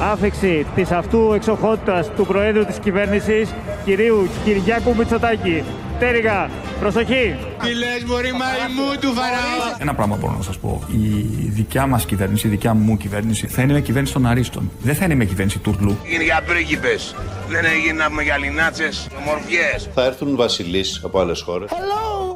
άφηξη της αυτού εξοχότητας του Προέδρου της κυβέρνησης, κυρίου Κυριάκου Μητσοτάκη. Τέριγα, προσοχή! Τι λες μωρή μαϊμού του Φαραώ. Ένα πράγμα μπορώ να σας πω. Η δικιά μας κυβέρνηση, η δικιά μου κυβέρνηση θα είναι μια κυβέρνηση των αρίστων. Δεν θα είναι μια κυβέρνηση τουρλού. Είναι για πρίγκιπες. Δεν έγινε να πούμε για λινάτσες, ομορφιές. Θα έρθουν βασιλείς από άλλες χώρες.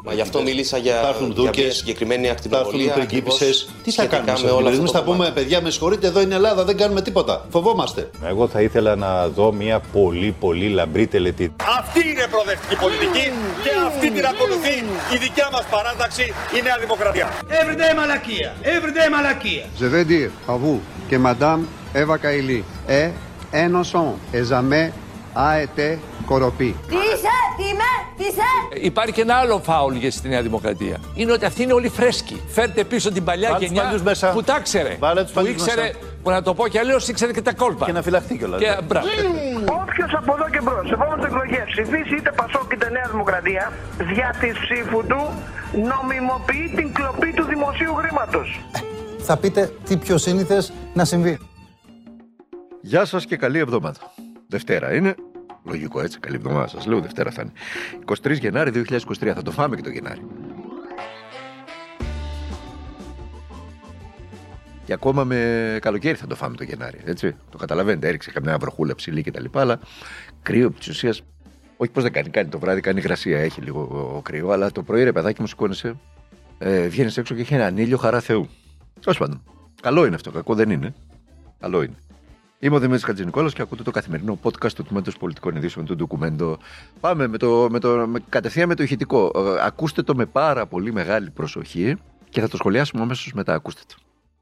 Μα γι' αυτό μίλησα για, Θα έρθουν για μια δούκες, συγκεκριμένη Θα ακτινοβολία. έρθουν πριγκίπισσες. ακριβώς Τι θα σχετικά κάνουμε με στο όλα Εμείς αυτά θα πούμε, παιδιά, με συγχωρείτε, εδώ είναι Ελλάδα, δεν κάνουμε τίποτα. Φοβόμαστε. Εγώ θα ήθελα να δω μια πολύ πολύ λαμπρή τελετή. Αυτή είναι προοδευτική πολιτική και αυτή την ακολουθεί η δικιά μας παράταξη, η Νέα Δημοκρατία. Everyday μαλακία. Everyday μαλακία. Je veux dire à vous que Madame Eva Kaili est innocente et jamais a été corrompue. Τι είσαι, τι είμαι, τι είσαι; Υπάρχει και ένα άλλο φάουλ για στη Νέα Δημοκρατία. Είναι ότι αυτοί είναι όλοι φρέσκοι. Φέρτε πίσω την παλιά Βάλε τους γενιά παλιούς μέσα. που τα ήξερε. Βάλε τους που παλιούς ήξερε, μέσα. που να το πω κι αλλιώς, ήξερε και τα κόλπα. Και να φυλαχτεί κιόλας. Και, μπράβο. Όποιος από εδώ και μπρος, σε επόμενες εκλογές ψηφίσει είτε Πασόκ είτε Νέα Δημοκρατία, δια της ψήφου του νομιμοποιεί την κλοπή του δημοσίου χρήματος. Θα πείτε τι πιο σύνηθες να συμβεί. Γεια σας και καλή εβδομάδα. Δευτέρα είναι. Λογικό έτσι, καλή εβδομάδα σας λέω, Δευτέρα θα είναι. 23 Γενάρη 2023, θα το φάμε και το Γενάρη. Και ακόμα με καλοκαίρι θα το φάμε το Γενάρη, έτσι. Το καταλαβαίνετε, έριξε καμιά βροχούλα ψηλή κτλ. Αλλά κρύο επί της ουσίας, όχι πως δεν κάνει, κάνει το βράδυ, κάνει υγρασία, έχει λίγο κρύο, αλλά το πρωί ρε παιδάκι μου σηκώνεσαι, ε, βγαίνεις έξω και έχει έναν ήλιο χαρά Θεού. Τέλος πάντων. Καλό είναι αυτό, κακό δεν είναι. Καλό είναι. Είμαι ο Δημήτρης Χατζηνικόλας και ακούτε το καθημερινό podcast του Τμήματος Πολιτικών Ειδήσεων του Ντοκουμέντο. Πάμε με το, με το, με, κατευθείαν με το ηχητικό. Ε, ακούστε το με πάρα πολύ μεγάλη προσοχή και θα το σχολιάσουμε αμέσως μετά. Ακούστε το.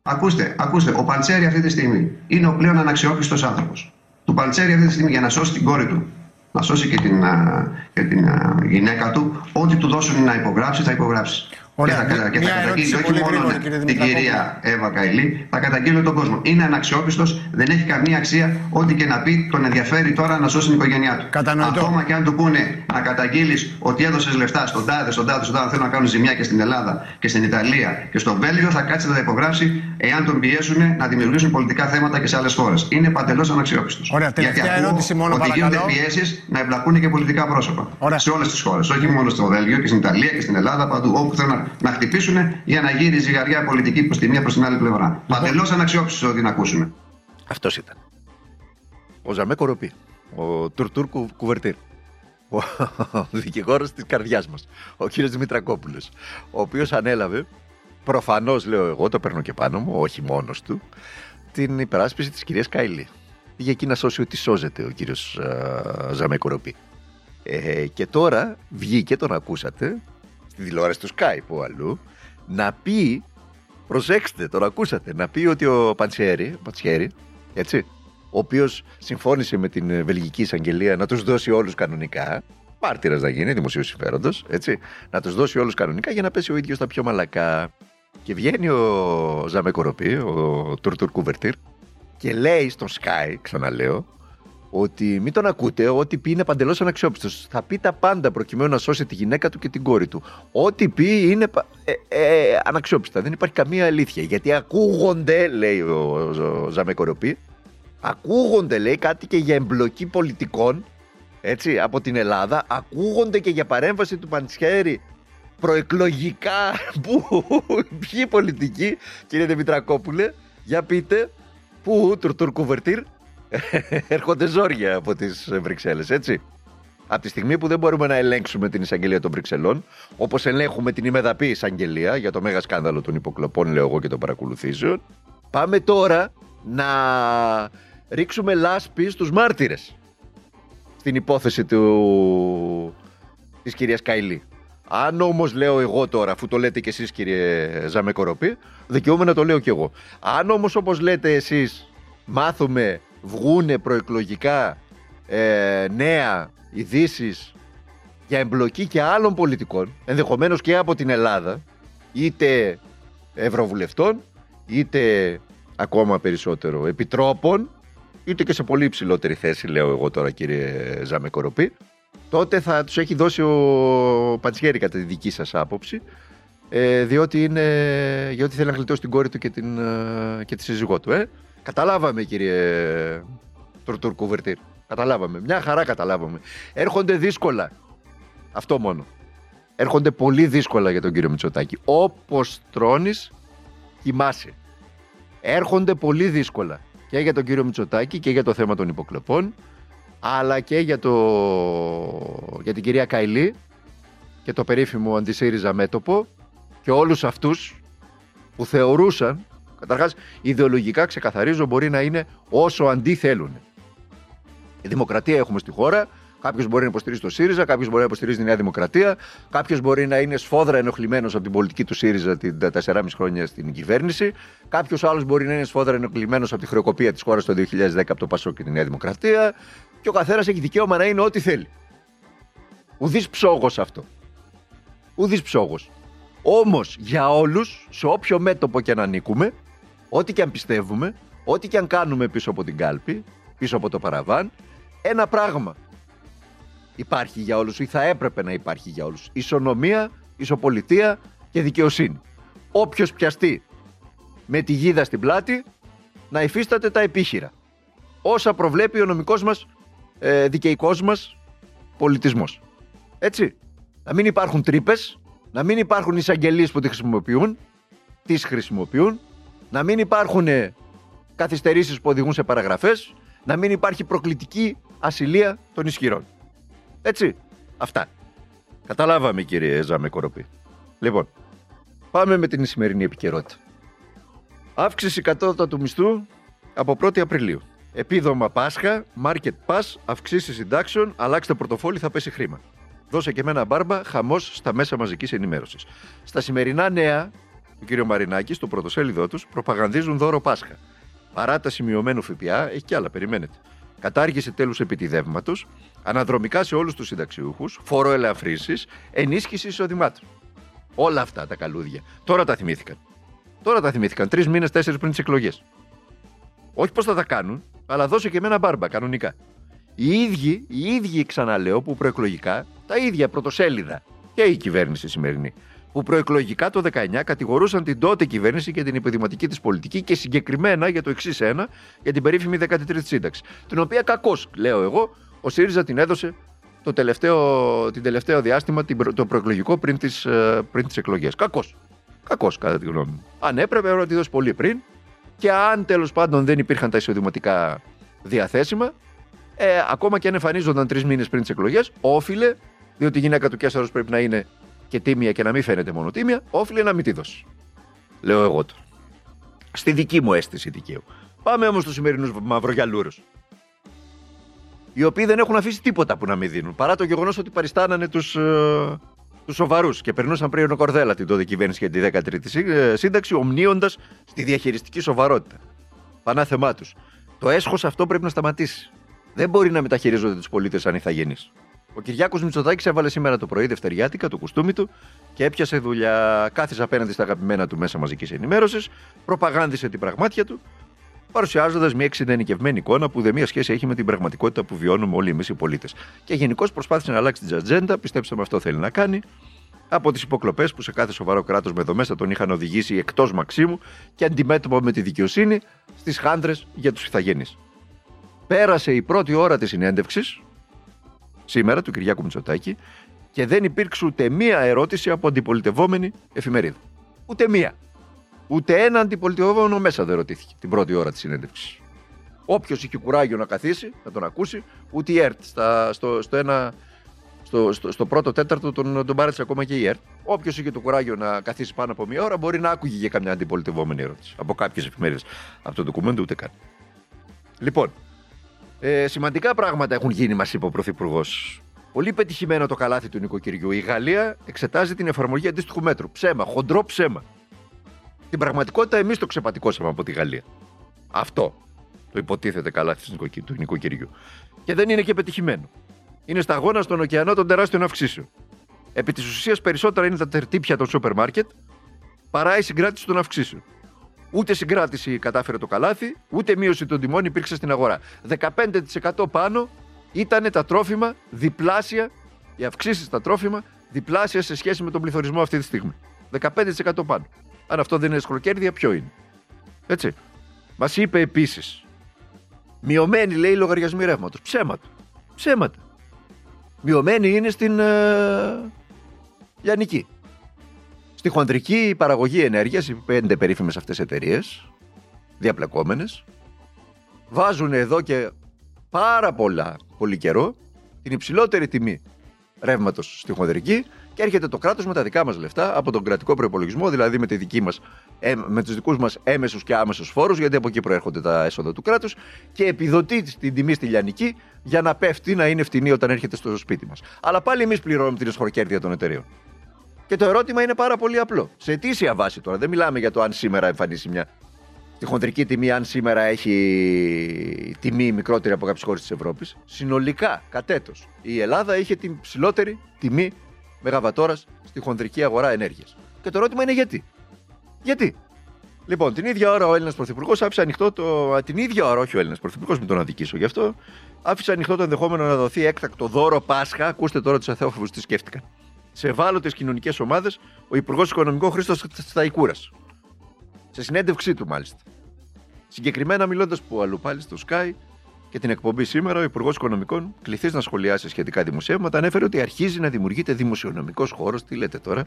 Ακούστε, ακούστε, ο Παντσέρη αυτή τη στιγμή είναι ο πλέον αναξιόπιστος άνθρωπος. Του Παντσέρη αυτή τη στιγμή για να σώσει την κόρη του, να σώσει και την, α, και την α, γυναίκα του, ό,τι του δώσουν να υπογράψει, θα υπογράψει. Ωραία, και θα, μια- και μια θα ερώτηση καταγγείλει όχι πολύ μόνο γρήγορα, κύριε την Δημητρακόπουλο. κυρία Εύα Καηλή, θα καταγγείλει τον κόσμο. Είναι αναξιόπιστος, δεν έχει καμία αξία. Ό,τι και να πει, τον ενδιαφέρει τώρα να σώσει την οικογένειά του. Κατανοητό. Ακόμα και αν του πούνε να καταγγείλεις ότι έδωσες λεφτά στον τάδε, στον τάδε, στον τάδε, θέλουν να κάνουν ζημιά και στην Ελλάδα και στην Ιταλία και στο Βέλγιο, θα κάτσει να τα υπογράψει εάν τον πιέσουν να δημιουργήσουν πολιτικά θέματα και σε άλλες χώρες. Είναι παντελώς αναξιόπιστος. Ωραία, τελευταία ερώτηση μόνο, ότι παρακαλώ. γίνονται πιέσεις να εμπλακούν και πολιτικά πρόσωπα. Ωραία. Σε όλες τις χώρες. Όχι μόνο στο Βέλγιο και στην Ιταλία και στην Ελλάδα, παντού. Όπου θέλουν να, να χτυπήσουν για να γύρει ζυγαριά πολιτική προς τη μία προς την άλλη πλευρά. Παντελώ αναξιόπιστος ότι να ακούσουν. Αυτός ήταν. Ο Ζαμέ Κοροπή. Ο Τουρτούρ Κου- Κουβερτήρ. Ο δικηγόρος της καρδιάς μας. Ο κύριος Δημητρακόπουλος. Ο οποίος ανέλαβε, προφανώς λέω εγώ, το παίρνω και πάνω μου, όχι μόνος του, την υπεράσπιση της κυρίας Κάιλι. Πήγε εκεί να σώσει ό,τι σώζεται ο κύριος Ζαμέ Κοροπή. Ε, και τώρα βγήκε, τον ακούσατε, στη τηλεόραση του Skype που αλλού, να πει, προσέξτε, τον ακούσατε, να πει ότι ο Παντσιέρη, Παντσιέρη έτσι, ο οποίος συμφώνησε με την ε, Βελγική Εισαγγελία να τους δώσει όλους κανονικά, μάρτυρας να γίνει, δημοσίου συμφέροντος, έτσι, να τους δώσει όλους κανονικά για να πέσει ο ίδιος στα πιο μαλακά. Και βγαίνει ο Ζαμέ Κοροπή, ο Τουρτουρ Κουβερτήρ, και λέει στον Sky, ξαναλέω, ότι μην τον ακούτε, ό,τι πει είναι παντελώς αναξιόπιστος. Θα πει τα πάντα προκειμένου να σώσει τη γυναίκα του και την κόρη του. Ό,τι πει είναι πα- ε, ε, αναξιόπιστα. Δεν υπάρχει καμία αλήθεια. Γιατί ακούγονται, λέει ο, ο, ο Ζαμέ Κοροπή, ακούγονται, λέει, κάτι και για εμπλοκή πολιτικών έτσι, από την Ελλάδα. Ακούγονται και για παρέμβαση του Παντσιέρη προεκλογικά. Πού, ποιοι πολιτικοί, κύριε Δημητρακόπουλε, για πείτε, πού, τουρτουρ κουβερτήρ, έρχονται ζόρια από τις Βρυξέλλες, έτσι. Από τη στιγμή που δεν μπορούμε να ελέγξουμε την εισαγγελία των Βρυξελών, όπως ελέγχουμε την ημεδαπή εισαγγελία για το μέγα σκάνδαλο των υποκλοπών, λέω εγώ και των παρακολουθήσεων, πάμε τώρα να ρίξουμε λάσπη στους μάρτυρες στην υπόθεση του... της κυρίας Καηλή. Αν όμως λέω εγώ τώρα, αφού το λέτε κι εσείς κύριε Ζαμεκοροπή, δικαιούμαι να το λέω κι εγώ. Αν όμως όπως λέτε εσείς μάθουμε, βγούνε προεκλογικά ε, νέα ειδήσεις για εμπλοκή και άλλων πολιτικών, ενδεχομένως και από την Ελλάδα, είτε ευρωβουλευτών, είτε ακόμα περισσότερο επιτρόπων, είτε και σε πολύ υψηλότερη θέση, λέω εγώ τώρα κύριε Ζαμεκοροπή, τότε θα τους έχει δώσει ο Παντσιέρη κατά τη δική σας άποψη, ε, διότι, είναι, διότι θέλει να γλιτώσει την κόρη του και, την, ε, και τη σύζυγό του. Ε. Καταλάβαμε, κύριε Τουρτουρ Κουβερτήρ. Καταλάβαμε. Μια χαρά καταλάβαμε. Έρχονται δύσκολα. Αυτό μόνο. Έρχονται πολύ δύσκολα για τον κύριο Μητσοτάκη. Όπως τρώνεις, κοιμάσαι. Έρχονται πολύ δύσκολα και για τον κύριο Μητσοτάκη και για το θέμα των υποκλοπών, αλλά και για, το... για την κυρία Καηλή και το περίφημο αντισύριζα μέτωπο και όλους αυτούς που θεωρούσαν, καταρχάς ιδεολογικά ξεκαθαρίζω μπορεί να είναι όσο αντί θέλουν. Η δημοκρατία έχουμε στη χώρα, Κάποιος μπορεί να υποστηρίζει το ΣΥΡΙΖΑ, κάποιος μπορεί να υποστηρίζει τη Νέα Δημοκρατία, κάποιος μπορεί να είναι σφόδρα ενοχλημένος από την πολιτική του ΣΥΡΙΖΑ τα 4,5 χρόνια στην κυβέρνηση, κάποιος άλλος μπορεί να είναι σφόδρα ενοχλημένος από τη χρεοκοπία της χώρας το 2010 από το ΠΑΣΟ και τη Νέα Δημοκρατία, και ο καθένας έχει δικαίωμα να είναι ό,τι θέλει. Ουδής ψόγος αυτό. Ουδής ψόγος. Όμως για όλους, σε όποιο μέτωπο και να ανήκουμε, ό,τι και αν πιστεύουμε, ό,τι και αν κάνουμε πίσω από την κάλπη, πίσω από το παραβάν, ένα πράγμα υπάρχει για όλους ή θα έπρεπε να υπάρχει για όλους. Ισονομία, ισοπολιτεία και δικαιοσύνη. Όποιος πιαστεί με τη γίδα στην πλάτη να υφίσταται τα επίχειρα. Όσα προβλέπει ο νομικός μας, ε, δικαιικός μας πολιτισμός. Έτσι. Να μην υπάρχουν τρύπες, να μην υπάρχουν εισαγγελίες που τη χρησιμοποιούν, τις χρησιμοποιούν, να μην υπάρχουν ε, καθυστερήσεις που οδηγούν σε παραγραφές, να μην υπάρχει προκλητική ασυλία των ισχυρών. Έτσι. Αυτά. Καταλάβαμε κύριε Ζάμε Κοροπή. Λοιπόν, πάμε με την σημερινή επικαιρότητα. Αύξηση κατώτατου μισθού από 1η Απριλίου. Επίδομα Πάσχα, Market Pass, αυξήσεις συντάξεων, αλλάξτε πορτοφόλι, θα πέσει χρήμα. Δώσε και εμένα μπάρμπα, χαμός στα μέσα μαζικής ενημέρωσης. Στα σημερινά νέα του κ. Μαρινάκης, στο πρωτοσέλιδό τους, προπαγανδίζουν δώρο Πάσχα. Παράταση μειωμένου ΦΠΑ, έχει κι άλλα, περιμένετε κατάργηση τέλους επιτιδεύματος, αναδρομικά σε όλους τους συνταξιούχους, φοροελαφρύνσει, ενίσχυση εισοδημάτων. Όλα αυτά τα καλούδια. Τώρα τα θυμήθηκαν. Τώρα τα θυμήθηκαν. Τρεις μήνες, τέσσερις πριν τις εκλογές. Όχι πώ θα τα κάνουν, αλλά δώσε και εμένα μπάρμπα κανονικά. Οι ίδιοι, οι ίδιοι ξαναλέω που προεκλογικά, τα ίδια πρωτοσέλιδα και η κυβέρνηση σημερινή, που προεκλογικά το 19 κατηγορούσαν την τότε κυβέρνηση και την υποδηματική της πολιτική και συγκεκριμένα για το εξής ένα, για την περίφημη 13η σύνταξη. Την οποία κακώς, λέω εγώ, ο ΣΥΡΙΖΑ την έδωσε το τελευταίο, την τελευταίο διάστημα, το προεκλογικό πριν τις ε, πριν τις εκλογές. Κακώς. Κακώς, κατά τη γνώμη μου. Αν έπρεπε, να τη δώσει πολύ πριν. Και αν τέλος πάντων δεν υπήρχαν τα εισοδηματικά διαθέσιμα, ε, ακόμα και αν εμφανίζονταν τρεις μήνες πριν τις εκλογές, όφιλε, διότι η γυναίκα του Κέσσαρο πρέπει να είναι και τίμια και να μην φαίνεται μόνο τίμια, όφιλε να μην τη δώσει. Λέω εγώ τώρα. Στη δική μου αίσθηση δικαίου. Πάμε όμως στους σημερινούς μαυρογιαλούρου. Οι οποίοι δεν έχουν αφήσει τίποτα που να μην δίνουν. Παρά το γεγονός ότι παριστάνανε τους ε, τους σοβαρούς και περνούσαν πριν ο Κορδέλα την τότε κυβέρνηση για τη 13η ε, σύνταξη, ομνύοντα στη διαχειριστική σοβαρότητα. Πανάθεμά του. Το έσχος αυτό πρέπει να σταματήσει. Δεν μπορεί να μεταχειρίζονται τους πολίτες σαν ηθαγενεί. Ο Κυριάκος Μητσοτάκης έβαλε σήμερα το πρωί Δευτεριάτικα το κουστούμι του και έπιασε δουλειά. Κάθισε απέναντι στα αγαπημένα του μέσα μαζικής ενημέρωσης, προπαγάνδισε την πραγμάτια του, παρουσιάζοντας μια εξειδενικευμένη εικόνα που δεν μία σχέση έχει με την πραγματικότητα που βιώνουμε όλοι εμείς οι πολίτες. Και γενικώς προσπάθησε να αλλάξει την ατζέντα, πιστέψτε με αυτό θέλει να κάνει, από τις υποκλοπές που σε κάθε σοβαρό κράτος με δομές θα τον είχαν οδηγήσει εκτός Μαξίμου και αντιμέτωπο με τη δικαιοσύνη στις χάντρε για τους ηθαγενεί. Πέρασε η πρώτη ώρα της συνέντευξης, σήμερα του Κυριάκου Μητσοτάκη και δεν υπήρξε ούτε μία ερώτηση από αντιπολιτευόμενη εφημερίδα. Ούτε μία. Ούτε ένα αντιπολιτευόμενο μέσα δεν ρωτήθηκε την πρώτη ώρα της συνέντευξης. Όποιος είχε κουράγιο να καθίσει, να τον ακούσει, ούτε η ΕΡΤ στα, στο, στο, ένα, στο, στο, στο πρώτο τέταρτο τον, τον πάρεσε ακόμα και η ΕΡΤ. Όποιος είχε το κουράγιο να καθίσει πάνω από μία ώρα μπορεί να άκουγε για καμιά αντιπολιτευόμενη ερώτηση. Από κάποιες εφημερίδες. Αυτό το ντοκουμέντο ούτε καν. Λοιπόν, ε, σημαντικά πράγματα έχουν γίνει, μας είπε ο Πρωθυπουργός. Πολύ πετυχημένο το καλάθι του νοικοκυριού. Η Γαλλία εξετάζει την εφαρμογή αντίστοιχου μέτρου. Ψέμα, χοντρό ψέμα. Την πραγματικότητα εμείς το ξεπατικώσαμε από τη Γαλλία. Αυτό το υποτίθεται καλάθι του νοικοκυριού. Και δεν είναι και πετυχημένο. Είναι σταγόνα στον ωκεανό των τεράστιων αυξήσεων. Επί της ουσίας περισσότερα είναι τα τερτύπια των σούπερ μάρκετ παρά η συγκράτηση των αυξήσεων. Ούτε συγκράτηση κατάφερε το καλάθι, ούτε μείωση των τιμών υπήρξε στην αγορά. 15% πάνω ήταν τα τρόφιμα διπλάσια, οι αυξήσεις στα τρόφιμα διπλάσια σε σχέση με τον πληθωρισμό αυτή τη στιγμή. 15% πάνω. Αν αυτό δεν είναι σκροκέρδια, ποιο είναι; Έτσι. Μας είπε επίσης. Μειωμένοι λέει οι λογαριασμοί ρεύματος. Ψέματα. Ψέματα. Μειωμένοι είναι στην ε, Λιανική. Στη χοντρική παραγωγή ενέργειας, οι πέντε περίφημες αυτές εταιρείες, διαπλεκόμενες, βάζουν εδώ και πάρα πολλά, πολύ καιρό, την υψηλότερη τιμή ρεύματος στη χονδρική και έρχεται το κράτος με τα δικά μας λεφτά από τον κρατικό προπολογισμό, δηλαδή με, τη δική μας, ε, με τους δικούς μας έμεσους και άμεσους φόρους, γιατί από εκεί προέρχονται τα έσοδα του κράτους, και επιδοτεί την τιμή στη λιανική για να πέφτει, να είναι φτηνή όταν έρχεται στο σπίτι μας. Αλλά πάλι εμείς πληρώνουμε την εσχορκέρδια των εταιρείων. Και το ερώτημα είναι πάρα πολύ απλό. Σε αιτήσια βάση τώρα, δεν μιλάμε για το αν σήμερα εμφανίσει μια τη χοντρική τιμή, αν σήμερα έχει τιμή μικρότερη από κάποιες χώρες της Ευρώπης. Συνολικά, κατ' έτος, η Ελλάδα είχε την ψηλότερη τιμή μεγαβατόρας στη χοντρική αγορά ενέργειας. Και το ερώτημα είναι γιατί. Γιατί; Λοιπόν, την ίδια ώρα ο Έλληνας Πρωθυπουργός άφησε ανοιχτό το. Την ίδια ώρα, όχι ο Έλληνας Πρωθυπουργός, μην τον αδικήσω γι' αυτό. Άφησε ανοιχτό το ενδεχόμενο να δοθεί έκτακτο δώρο Πάσχα. Ακούστε τώρα τους αθέοφοβου τι σκέφτηκαν. Σε ευάλωτες κοινωνικές ομάδες, ο Υπουργός Οικονομικών Χρήστος Σταϊκούρας. Σε συνέντευξή του, μάλιστα. Συγκεκριμένα μιλώντας που αλλού πάλι στο Sky και την εκπομπή σήμερα, ο Υπουργός Οικονομικών, κληθείς να σχολιάσει σχετικά δημοσιεύματα, ανέφερε ότι αρχίζει να δημιουργείται δημοσιονομικός χώρος, τι λέτε τώρα,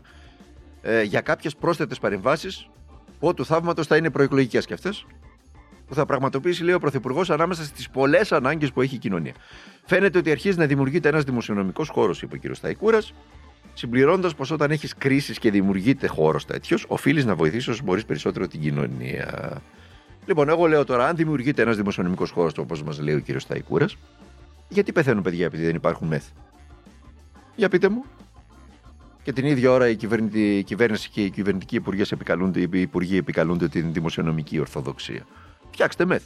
ε, για κάποιες πρόσθετες παρεμβάσεις που του θαύματος θα είναι προεκλογικές και αυτές, που θα πραγματοποιήσει, λέει ο Πρωθυπουργός, ανάμεσα στις πολλές ανάγκες που έχει η κοινωνία. Φαίνεται ότι αρχίζει να δημιουργείται ένας δημοσιονομικός χώρος, είπε ο κ. Σταϊκούρας, συμπληρώνοντας πως όταν έχεις κρίσεις και δημιουργείται χώρος τέτοιος, οφείλεις να βοηθήσεις όσο μπορείς περισσότερο την κοινωνία. Λοιπόν, εγώ λέω τώρα, αν δημιουργείται ένας δημοσιονομικός χώρος, όπως μας λέει ο κύριος Σταϊκούρας, γιατί πεθαίνουν παιδιά επειδή δεν υπάρχουν μεθ; Για πείτε μου. Και την ίδια ώρα η, η κυβέρνηση και οι κυβερνητικοί υπουργοί επικαλούνται, οι υπουργοί επικαλούνται την δημοσιονομική ορθοδοξία. Φτιάξτε μεθ.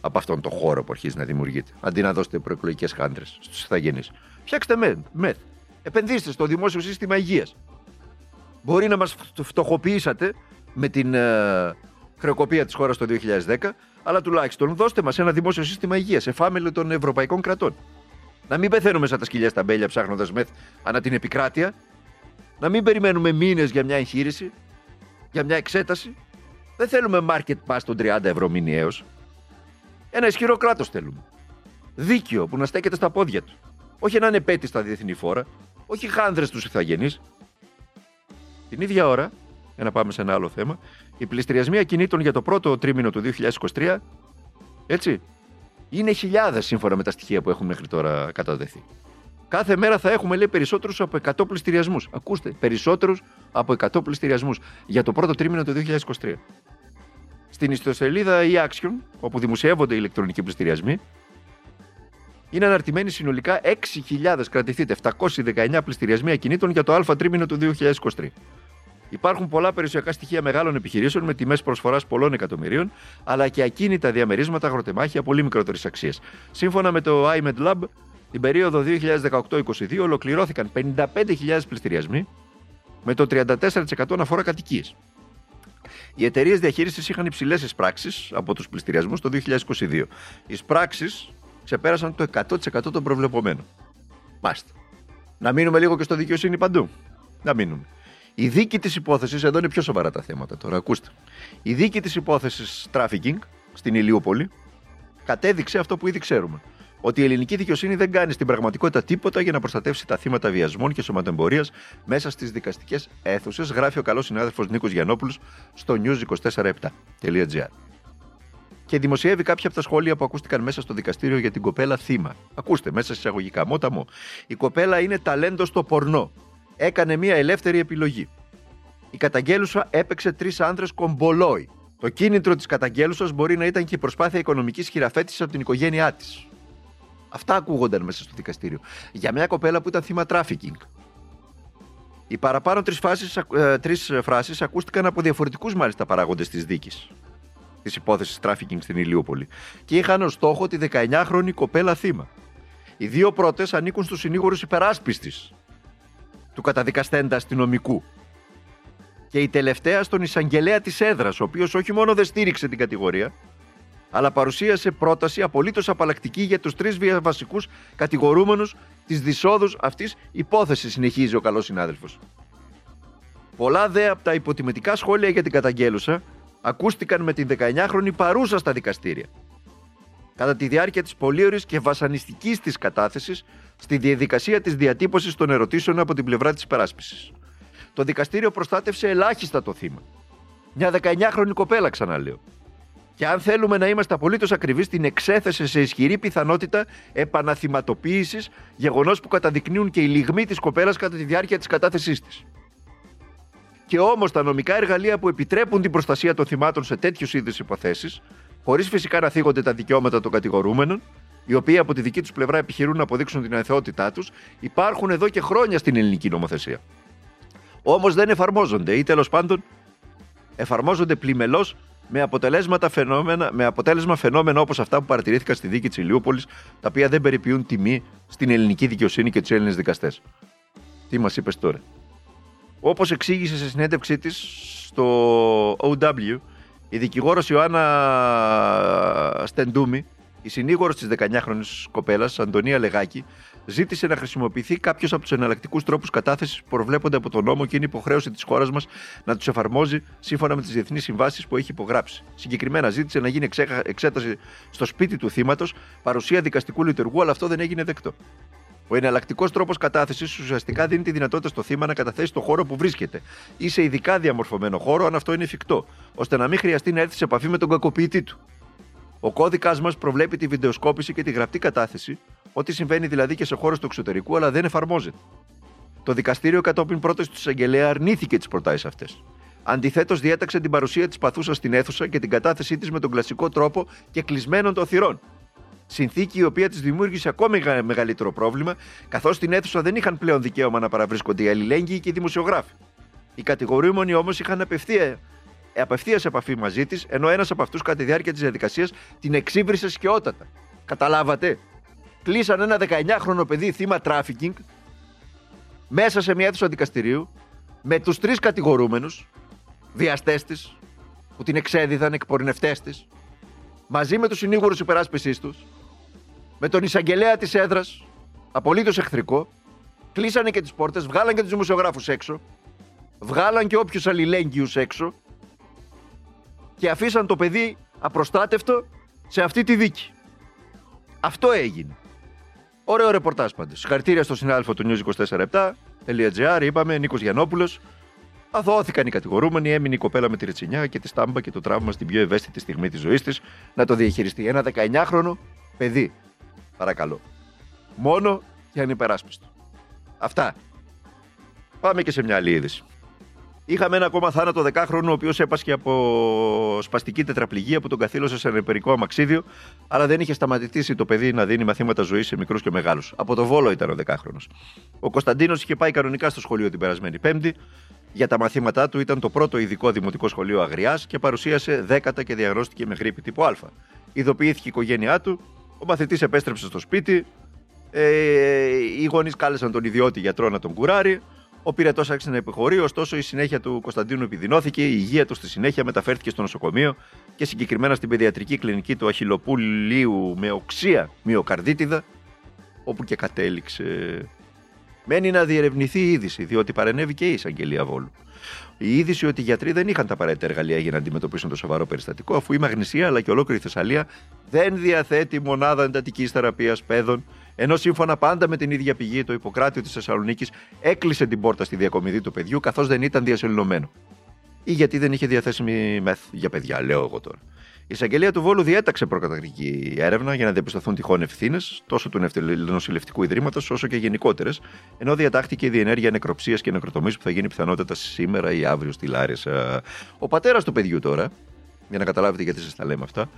Από αυτόν τον χώρο που αρχίζει να δημιουργείται. Αντί να δώσετε προεκλογικές χάντρες στους ηθαγενείς. Φτιάξτε μεθ. Επενδύστε στο δημόσιο σύστημα υγείας. Μπορεί να μας φτωχοποιήσατε με την ε, χρεοκοπία της χώρας το 2010, αλλά τουλάχιστον δώστε μας ένα δημόσιο σύστημα υγείας, εφάμελο των ευρωπαϊκών κρατών. Να μην πεθαίνουμε σαν τα σκυλιά στα μπέλια ψάχνοντας μεθ ανά την επικράτεια. Να μην περιμένουμε μήνες για μια εγχείρηση, για μια εξέταση. Δεν θέλουμε market pass των 30 ευρώ μηνιαίω. Ένα ισχυρό κράτος θέλουμε. Δίκαιο που να στέκεται στα πόδια του. Όχι να είναι πέτη στα διεθνή φόρα. Όχι χάνδρε τους ηθαγενείς. Την ίδια ώρα, για να πάμε σε ένα άλλο θέμα, οι πληστηριασμοί ακινήτων για το πρώτο τρίμηνο του 2023, έτσι, είναι χιλιάδες σύμφωνα με τα στοιχεία που έχουν μέχρι τώρα καταδεθεί. Κάθε μέρα θα έχουμε λέει περισσότερους από 100 πληστηριασμούς. Ακούστε, περισσότερους από 100 πληστηριασμούς για το πρώτο τρίμηνο του 2023. Στην ιστοσελίδα e-Action, όπου δημοσιεύονται οι ηλεκτρονικοί πληστηριασμοί, είναι αναρτημένοι συνολικά 6.000 κρατηθείτε 719 πληστηριασμοί ακινήτων για το Α τρίμηνο του 2023. Υπάρχουν πολλά περιουσιακά στοιχεία μεγάλων επιχειρήσεων με τιμές προσφοράς πολλών εκατομμυρίων, αλλά και ακίνητα διαμερίσματα αγροτεμάχια πολύ μικρότερης αξίας. Σύμφωνα με το iMed Lab, την περίοδο 2018-2022 ολοκληρώθηκαν 55.000 πληστηριασμοί, με το 34% αφορά κατοικίες. Οι εταιρείες διαχείρισης είχαν υψηλές εισπράξεις από τους πληστηριασμούς το 2022. Οι εισπράξεις ξεπέρασαν το 100% των προβλεπωμένων. Μάλιστα. Να μείνουμε λίγο και στο δικαιοσύνη παντού. Να μείνουμε. Η δίκη της υπόθεσης, εδώ είναι πιο σοβαρά τα θέματα τώρα, ακούστε. Η δίκη της υπόθεσης trafficking στην Ηλιούπολη κατέδειξε αυτό που ήδη ξέρουμε. Ότι η ελληνική δικαιοσύνη δεν κάνει στην πραγματικότητα τίποτα για να προστατεύσει τα θύματα βιασμών και σωματεμπορία μέσα στις δικαστικές αίθουσες, γράφει ο καλός συνάδελφος Νίκος Γιανόπουλο στο news247.gr. Και δημοσιεύει κάποια από τα σχόλια που ακούστηκαν μέσα στο δικαστήριο για την κοπέλα θύμα. Ακούστε, μέσα εισαγωγικά, μόταμο. Η κοπέλα είναι ταλέντο στο πορνό έκανε μια ελεύθερη επιλογή. Η καταγγέλουσα έπαιξε τρεις άντρες κομπολόι. Το κίνητρο της καταγγέλουσας μπορεί να ήταν και η προσπάθεια οικονομικής χειραφέτησης από την οικογένειά της. Αυτά ακούγονταν μέσα στο δικαστήριο. Για μια κοπέλα που ήταν θύμα τράφικινγκ. Οι παραπάνω τρεις ε, τρεις φράσεις ακούστηκαν από διαφορετικούς μάλιστα παράγοντες της δίκης της υπόθεσης τράφικινγκ στην Ηλιούπολη και είχαν ως στόχο τη 19χρονη κοπέλα θύμα. Οι δύο πρώτες ανήκουν στους συνήγορους υπεράσπιστης του καταδικαστέντα αστυνομικού. Και η τελευταία στον εισαγγελέα της έδρας, ο οποίος όχι μόνο δεν στήριξε την κατηγορία, αλλά παρουσίασε πρόταση απολύτως απαλλακτική για τους τρεις βασικούς κατηγορούμενους της δυσόδους αυτής υπόθεσης, συνεχίζει ο καλός συνάδελφος. Πολλά δε από τα υποτιμητικά σχόλια για την καταγγέλουσα ακούστηκαν με την 19χρονη παρούσα στα δικαστήρια. Κατά τη διάρκεια της πολύωρης και βασανιστικής της κατάθεσης στη διαδικασία της διατύπωσης των ερωτήσεων από την πλευρά της υπεράσπισης. Το δικαστήριο προστάτευσε ελάχιστα το θύμα. Μια 19χρονη κοπέλα, ξαναλέω. Και αν θέλουμε να είμαστε απολύτως ακριβείς, την εξέθεσε σε ισχυρή πιθανότητα επαναθυματοποίησης, γεγονός που καταδεικνύουν και οι λιγμοί της κοπέλας κατά τη διάρκεια της κατάθεσής της. Και όμως τα νομικά εργαλεία που επιτρέπουν την προστασία των θυμάτων σε τέτοιους είδους υποθέσεις, χωρίς φυσικά να θίγονται τα δικαιώματα των κατηγορούμενων, οι οποίοι από τη δική τους πλευρά επιχειρούν να αποδείξουν την αθεότητά τους, υπάρχουν εδώ και χρόνια στην ελληνική νομοθεσία. Όμως δεν εφαρμόζονται ή τέλος πάντων εφαρμόζονται πλημελώς με, αποτελέσματα φαινόμενα, με αποτέλεσμα φαινόμενα όπως αυτά που παρατηρήθηκαν στη δίκη της Ηλιούπολης, τα οποία δεν περιποιούν τιμή στην ελληνική δικαιοσύνη και τους Έλληνες δικαστές. Τι μας είπες τώρα; Όπως εξήγησε σε συνέντευξή της στο OW, η δικηγόρος Ιωάννα Στεντούμη, η συνήγορος της 19χρονη κοπέλας, Αντωνία Λεγάκη, ζήτησε να χρησιμοποιηθεί κάποιος από τους εναλλακτικούς τρόπους κατάθεσης που προβλέπονται από τον νόμο και είναι υποχρέωση της χώρας μας να τους εφαρμόζει σύμφωνα με τις διεθνείς συμβάσεις που έχει υπογράψει. Συγκεκριμένα ζήτησε να γίνει εξέταση στο σπίτι του θύματος, παρουσία δικαστικού λειτουργού, αλλά αυτό δεν έγινε δεκτό. Ο εναλλακτικός τρόπος κατάθεσης ουσιαστικά δίνει τη δυνατότητα στο θύμα να καταθέσει το χώρο που βρίσκεται ή σε ειδικά διαμορφωμένο χώρο, αν αυτό είναι εφικτό, ώστε να μην χρειαστεί να έρθεις σε επαφή με τον κακοποιητή του. Ο κώδικα μας προβλέπει τη βιντεοσκόπηση και τη γραπτή κατάθεση, ό,τι συμβαίνει δηλαδή και σε χώρες του εξωτερικού, αλλά δεν εφαρμόζεται. Το δικαστήριο κατόπιν πρότασης του εισαγγελέα αρνήθηκε τις προτάσεις αυτές. Αντιθέτως, διέταξε την παρουσία της παθούσας στην αίθουσα και την κατάθεσή της με τον κλασικό τρόπο και κλεισμένων των θυρών. Συνθήκη η οποία της δημιούργησε ακόμη μεγαλύτερο πρόβλημα, καθώς στην αίθουσα δεν είχαν πλέον δικαίωμα να παραβρίσκονται οι αλληλέγγυοι και οι δημοσιογράφοι. Οι κατηγορούμενοι όμως είχαν απευθεία απευθείας επαφή μαζί της, ενώ ένας από αυτούς κατά τη διάρκεια της διαδικασίας την εξύβρισε σκαιότατα. Καταλάβατε; Κλείσαν ένα 19χρονο παιδί θύμα τράφικινγκ μέσα σε μια αίθουσα δικαστηρίου με τους τρεις κατηγορούμενους, βιαστές της, που την εξέδιδαν, εκπορνευτές της, μαζί με τους συνήγορους υπεράσπιση τους, με τον εισαγγελέα της έδρας, απολύτως εχθρικό, κλείσανε και τις πόρτες, βγάλαν και τους δημοσιογράφους έξω, βγάλαν και όποιους αλληλέγγυους έξω και αφήσαν το παιδί απροστάτευτο σε αυτή τη δίκη. Αυτό έγινε. Ωραίο ρεπορτάζ πάντως. Συγχαρητήρια στο συνάδελφο του News 24 είπαμε, Νίκος Γιαννόπουλος. Αθώθηκαν οι κατηγορούμενοι, έμεινε η κοπέλα με τη ρετσινιά και τη στάμπα και το τραύμα στην πιο ευαίσθητη στιγμή της ζωής της να το διαχειριστεί. Ένα 19χρονο παιδί. Παρακαλώ. Μόνο και ανυπεράσπιστο. Αυτά. Πάμε και σε μια άλλη είδηση. Είχαμε ένα ακόμα θάνατο δεκάχρονο, ο οποίος έπασχε από σπαστική τετραπληγία που τον καθήλωσε σε νεπερικό αμαξίδιο, αλλά δεν είχε σταματήσει το παιδί να δίνει μαθήματα ζωής σε μικρούς και μεγάλους. Από το Βόλο ήταν ο δεκάχρονος. Ο Κωνσταντίνος είχε πάει κανονικά στο σχολείο την περασμένη Πέμπτη. Για τα μαθήματά του ήταν το πρώτο ειδικό δημοτικό σχολείο Αγριάς και παρουσίασε δέκατα και διαγνώστηκε με γρήπη τύπου Α. Ειδοποιήθηκε η οικογένειά του, ο μαθητής επέστρεψε στο σπίτι, ε, οι γονείς κάλεσαν τον ιδιώτη γιατρό να τον κουράρει. Ο πυρετός άρχισε να υποχωρεί, ωστόσο η συνέχεια του Κωνσταντίνου επιδεινώθηκε, η υγεία του στη συνέχεια μεταφέρθηκε στο νοσοκομείο και συγκεκριμένα στην παιδιατρική κλινική του Αχυλοπούλιου με οξία μυοκαρδίτιδα, όπου και κατέληξε. Μένει να διερευνηθεί η είδηση, διότι παρενέβη και η εισαγγελία Βόλου. Η είδηση ότι οι γιατροί δεν είχαν τα απαραίτητα εργαλεία για να αντιμετωπίσουν το σοβαρό περιστατικό, αφού η Μαγνησία αλλά και ολόκληρη η Θεσσαλία δεν διαθέτει μονάδα εντατικής θεραπείας παιδών ενώ σύμφωνα πάντα με την ίδια πηγή, το Ιπποκράτιο της Θεσσαλονίκης έκλεισε την πόρτα στη διακομιδή του παιδιού καθώς δεν ήταν διασωληνωμένο. Ή γιατί δεν είχε διαθέσιμη μεθ για παιδιά, λέω εγώ τώρα. Η εισαγγελία του Βόλου διέταξε προκαταρκτική έρευνα για να διαπιστωθούν τυχόν ευθύνες τόσο του νοσηλευτικού ιδρύματος όσο και γενικότερες, ενώ διατάχθηκε η διενέργεια νεκροψίας και νεκροτομής που θα γίνει πιθανότατα σήμερα ή αύριο στη Λάρισα. Ο πατέρας του παιδιού τώρα, για να καταλάβετε γιατί σας τα λέμε αυτά,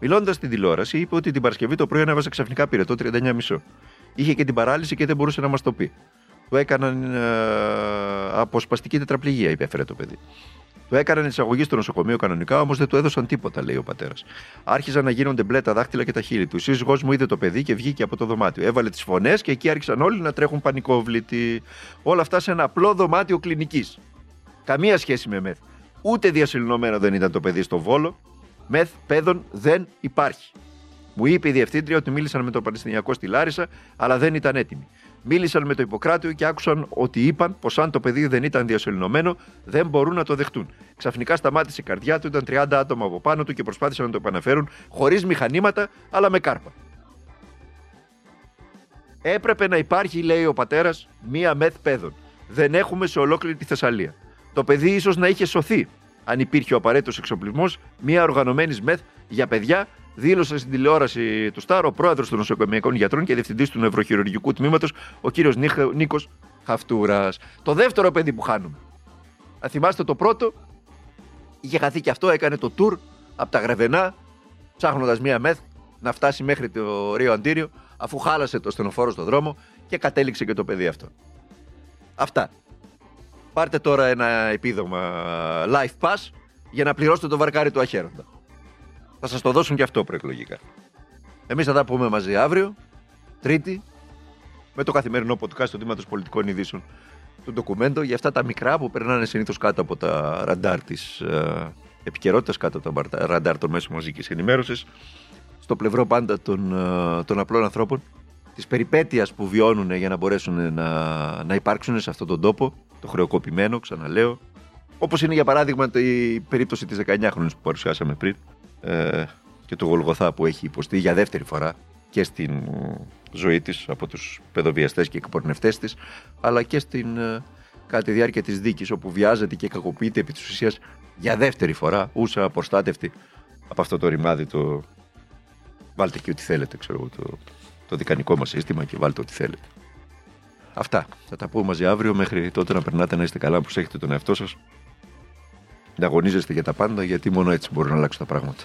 Μιλώντας στην τηλεόραση, είπε ότι την Παρασκευή το πρωί ανέβασε ξαφνικά πυρετό 39,5. Είχε και την παράλυση και δεν μπορούσε να μας το πει. Του έκαναν ε, αποσπαστική τετραπληγία, υπέφερε το παιδί. Του έκαναν εισαγωγή στο νοσοκομείο κανονικά, όμως δεν του έδωσαν τίποτα, λέει ο πατέρας. Άρχιζαν να γίνονται μπλε τα δάχτυλα και τα χείλη του. Η σύζυγό μου είδε το παιδί και βγήκε από το δωμάτιο. Έβαλε τις φωνές και εκεί άρχισαν όλοι να τρέχουν πανικόβλητοι. Όλα αυτά σε ένα απλό δωμάτιο κλινικής. Καμία σχέση με μεθ. Ούτε διασυλληνωμένο δεν ήταν το παιδί στο βόλο, Μεθ παιδών δεν υπάρχει. Μου είπε η διευθύντρια ότι μίλησαν με τον Παλαιστινιακό στη Λάρισα, αλλά δεν ήταν έτοιμοι. Μίλησαν με το Ιπποκράτιο και άκουσαν ότι είπαν πως αν το παιδί δεν ήταν διασωληνωμένο, δεν μπορούν να το δεχτούν. Ξαφνικά σταμάτησε η καρδιά του, ήταν 30 άτομα από πάνω του και προσπάθησαν να το επαναφέρουν χωρίς μηχανήματα, αλλά με κάρπα. Έπρεπε να υπάρχει, λέει ο πατέρας, μία μεθ παιδών. Δεν έχουμε σε ολόκληρη τη Θεσσαλία. Το παιδί ίσως να είχε σωθεί αν υπήρχε ο απαραίτητος εξοπλισμός μια οργανωμένης μεθ για παιδιά, δήλωσε στην τηλεόραση του Στάρο ο πρόεδρος των νοσοκομιακών γιατρών και διευθυντής του νευροχειρουργικού τμήματος, ο κύριος Νίκος Χαυτούρας. Το δεύτερο παιδί που χάνουμε. Αν θυμάστε το πρώτο, είχε χαθεί και αυτό, έκανε το tour από τα Γρεβενά, ψάχνοντας μία μεθ να φτάσει μέχρι το Ρίο Αντίριο, αφού χάλασε το στενοφόρο στο δρόμο και κατέληξε και το παιδί αυτό. Αυτά. Πάρτε τώρα ένα επίδομα life pass για να πληρώσετε το βαρκάρι του αχαίροντα. Θα σας το δώσουν και αυτό προεκλογικά. Εμείς θα τα πούμε μαζί αύριο, Τρίτη, με το καθημερινό podcast του Δήματος Πολιτικών Ειδήσεων του ντοκουμέντο για αυτά τα μικρά που περνάνε συνήθως κάτω από τα ραντάρ της ε, επικαιρότητας, κάτω από τα ραντάρ των μέσων μαζικής ενημέρωσης, στο πλευρό πάντα των, ε, των απλών ανθρώπων, της περιπέτειας που βιώνουν για να μπορέσουν να, να υπάρξουν σε αυτόν τον τόπο, το χρεοκοπημένο, ξαναλέω. Όπως είναι για παράδειγμα η περίπτωση της 19χρονη που παρουσιάσαμε πριν ε, και του Γολγοθά που έχει υποστεί για δεύτερη φορά και στην ζωή της από τους παιδοβιαστές και εκπορνευτές της αλλά και στην, ε, κατά τη διάρκεια της δίκης όπου βιάζεται και κακοποιείται επί της ουσίας για δεύτερη φορά ούσα αποστάτευτη από αυτό το ρημάδι το βάλτε και ό,τι θέλετε ξέρω το, το δικανικό μας σύστημα και βάλτε ό,τι θέλετε. Αυτά. Θα τα πούμε μαζί αύριο. Μέχρι τότε να περνάτε να είστε καλά, που έχετε τον εαυτό σας. Να αγωνίζεστε για τα πάντα, γιατί μόνο έτσι μπορούν να αλλάξουν τα πράγματα.